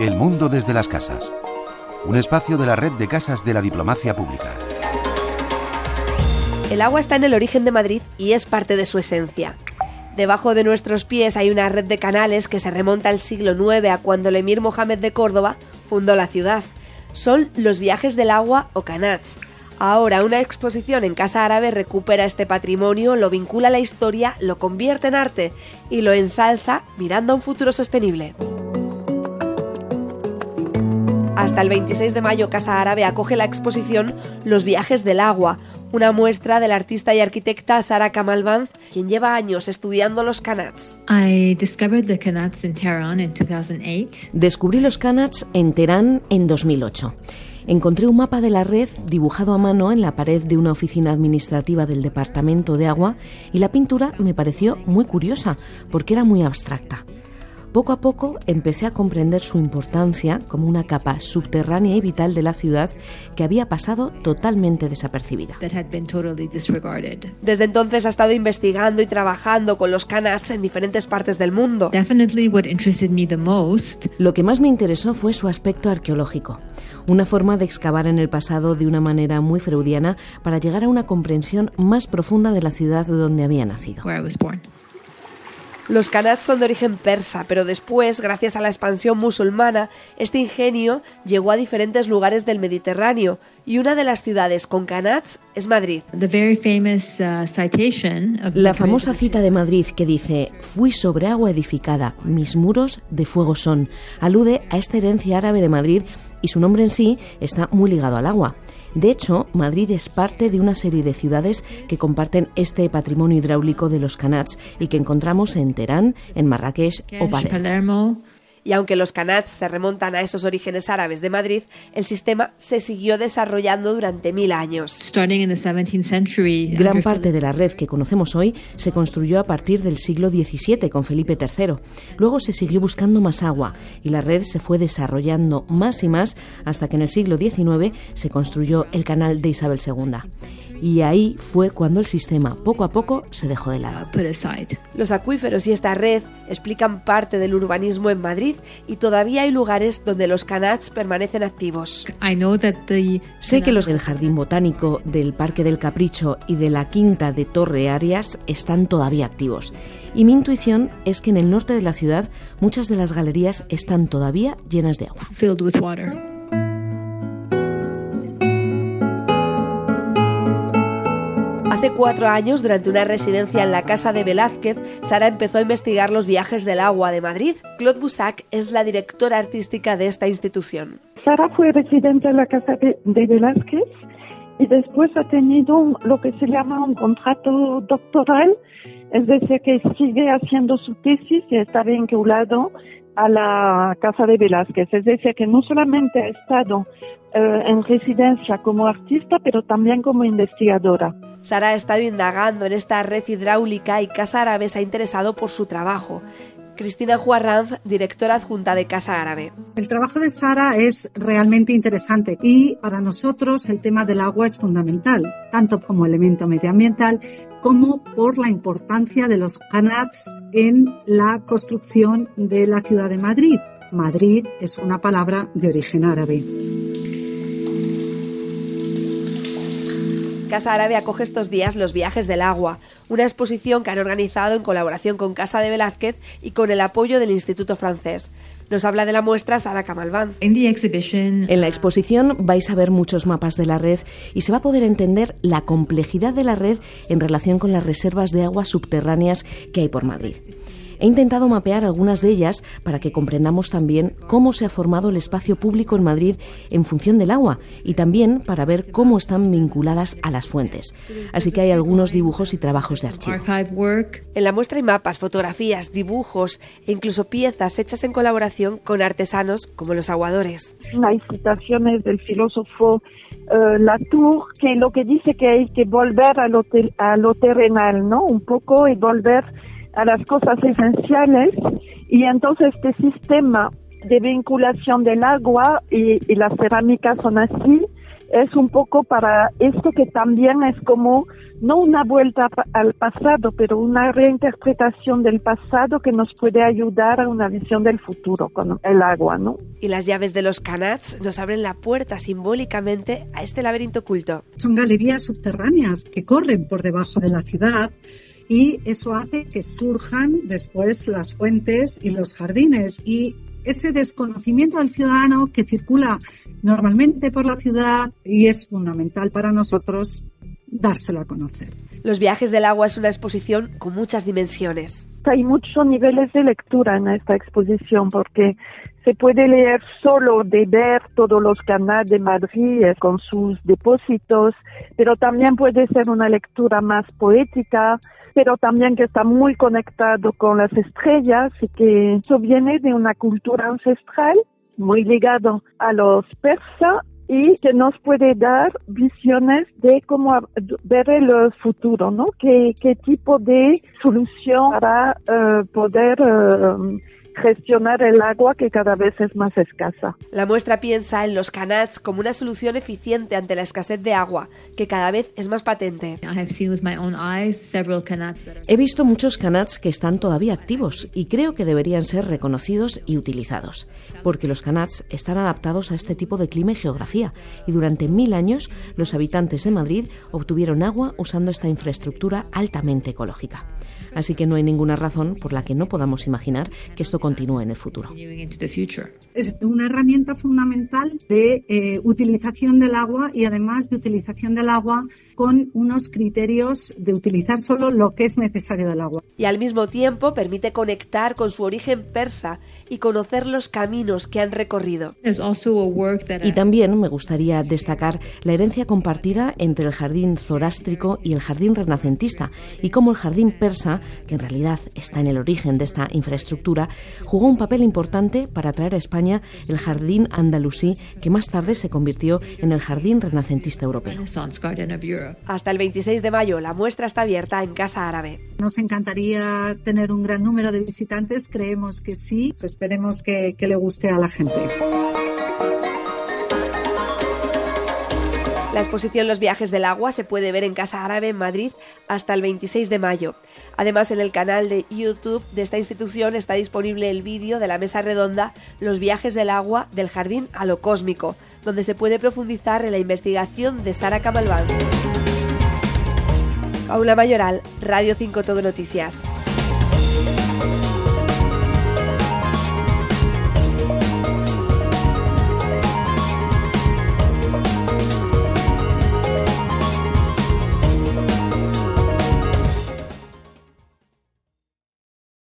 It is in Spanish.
El mundo desde las casas. Un espacio de la red de casas de la diplomacia pública. El agua está en el origen de Madrid y es parte de su esencia. Debajo de nuestros pies hay una red de canales que se remonta al siglo IX a cuando el emir Mohamed de Córdoba fundó la ciudad. Son los viajes del agua o canats. Ahora una exposición en Casa Árabe recupera este patrimonio, lo vincula a la historia, lo convierte en arte y lo ensalza mirando a un futuro sostenible. Hasta el 26 de mayo Casa Árabe acoge la exposición Los viajes del agua, una muestra del artista y arquitecta Sara Kamalbanz, quien lleva años estudiando los kanats. Descubrí los kanats en Teherán en 2008. Encontré un mapa de la red dibujado a mano en la pared de una oficina administrativa del Departamento de Agua y la pintura me pareció muy curiosa porque era muy abstracta. Poco a poco empecé a comprender su importancia como una capa subterránea y vital de la ciudad que había pasado totalmente desapercibida. Desde entonces ha estado investigando y trabajando con los canats en diferentes partes del mundo. Lo que más me interesó fue su aspecto arqueológico, una forma de excavar en el pasado de una manera muy freudiana para llegar a una comprensión más profunda de la ciudad donde había nacido. Los kanats son de origen persa, pero después, gracias a la expansión musulmana, este ingenio llegó a diferentes lugares del Mediterráneo y una de las ciudades con kanats es Madrid. Uh, la famosa cita de Madrid que dice, fui sobre agua edificada, mis muros de fuego son, alude a esta herencia árabe de Madrid y su nombre en sí está muy ligado al agua. De hecho, Madrid es parte de una serie de ciudades que comparten este patrimonio hidráulico de los canats y que encontramos en Teherán, en Marrakech o Palermo. Y aunque los canats se remontan a esos orígenes árabes de Madrid, el sistema se siguió desarrollando durante mil años. Gran parte de la red que conocemos hoy se construyó a partir del siglo XVII con Felipe III. Luego se siguió buscando más agua y la red se fue desarrollando más y más hasta que en el siglo XIX se construyó el canal de Isabel II y ahí fue cuando el sistema poco a poco se dejó de lado. Los acuíferos y esta red explican parte del urbanismo en Madrid y todavía hay lugares donde los canats permanecen activos. Sé que los del Jardín Botánico, del Parque del Capricho y de la Quinta de Torre Arias están todavía activos. Y mi intuición es que en el norte de la ciudad muchas de las galerías están todavía llenas de agua. Hace cuatro años, durante una residencia en la casa de Velázquez, Sara empezó a investigar los viajes del agua de Madrid. Claude Boussac es la directora artística de esta institución. Sara fue residente en la casa de, Velázquez y después ha tenido lo que se llama un contrato doctoral, es decir, que sigue haciendo su tesis y está vinculado a la casa de Velázquez. Es decir, que no solamente ha estado eh, en residencia como artista, pero también como investigadora. Sara ha estado indagando en esta red hidráulica y Casa Árabe se ha interesado por su trabajo. Cristina Juarranz, directora adjunta de Casa Árabe. El trabajo de Sara es realmente interesante y para nosotros el tema del agua es fundamental, tanto como elemento medioambiental como por la importancia de los canats en la construcción de la ciudad de Madrid. Madrid es una palabra de origen árabe. Casa Árabe acoge estos días los viajes del agua, una exposición que han organizado en colaboración con Casa de Velázquez y con el apoyo del Instituto Francés. Nos habla de la muestra Sara Kamalban. En la exposición vais a ver muchos mapas de la red y se va a poder entender la complejidad de la red en relación con las reservas de agua subterráneas que hay por Madrid. He intentado mapear algunas de ellas para que comprendamos también cómo se ha formado el espacio público en Madrid en función del agua y también para ver cómo están vinculadas a las fuentes. Así que hay algunos dibujos y trabajos de archivo. En la muestra hay mapas, fotografías, dibujos e incluso piezas hechas en colaboración con artesanos como los aguadores. Hay citaciones del filósofo uh, Latour que lo que dice que hay que volver a lo, a lo terrenal, ¿no? Un poco y volver a las cosas esenciales y entonces este sistema de vinculación del agua y, y las cerámicas son así es un poco para esto que también es como no una vuelta al pasado, pero una reinterpretación del pasado que nos puede ayudar a una visión del futuro con el agua, ¿no? Y las llaves de los canats nos abren la puerta simbólicamente a este laberinto oculto. Son galerías subterráneas que corren por debajo de la ciudad y eso hace que surjan después las fuentes y los jardines y ese desconocimiento del ciudadano que circula normalmente por la ciudad y es fundamental para nosotros dárselo a conocer. Los viajes del agua es una exposición con muchas dimensiones. Hay muchos niveles de lectura en esta exposición porque se puede leer solo de ver todos los canales de Madrid con sus depósitos, pero también puede ser una lectura más poética, pero también que está muy conectado con las estrellas y que eso viene de una cultura ancestral muy ligado a los persas y que nos puede dar visiones de cómo ver el futuro, ¿no? ¿Qué, qué tipo de solución para eh, poder eh, gestionar el agua que cada vez es más escasa. La muestra piensa en los canats como una solución eficiente ante la escasez de agua, que cada vez es más patente. He visto muchos canats que están todavía activos y creo que deberían ser reconocidos y utilizados, porque los canats están adaptados a este tipo de clima y geografía, y durante mil años los habitantes de Madrid obtuvieron agua usando esta infraestructura altamente ecológica. Así que no hay ninguna razón por la que no podamos imaginar que esto continúe en el futuro. Es una herramienta fundamental de eh, utilización del agua y además de utilización del agua con unos criterios de utilizar solo lo que es necesario del agua. Y al mismo tiempo permite conectar con su origen persa y conocer los caminos que han recorrido. Y también me gustaría destacar la herencia compartida entre el jardín zorástrico y el jardín renacentista y cómo el jardín persa que en realidad está en el origen de esta infraestructura, jugó un papel importante para atraer a España el jardín andalusí, que más tarde se convirtió en el jardín renacentista europeo. Hasta el 26 de mayo, la muestra está abierta en Casa Árabe. Nos encantaría tener un gran número de visitantes, creemos que sí, esperemos que, que le guste a la gente. Exposición Los viajes del agua se puede ver en Casa Árabe en Madrid hasta el 26 de mayo. Además, en el canal de YouTube de esta institución está disponible el vídeo de la mesa redonda Los viajes del agua del jardín a lo cósmico, donde se puede profundizar en la investigación de Sara Camalbán. Paula Mayoral, Radio 5 Todo Noticias.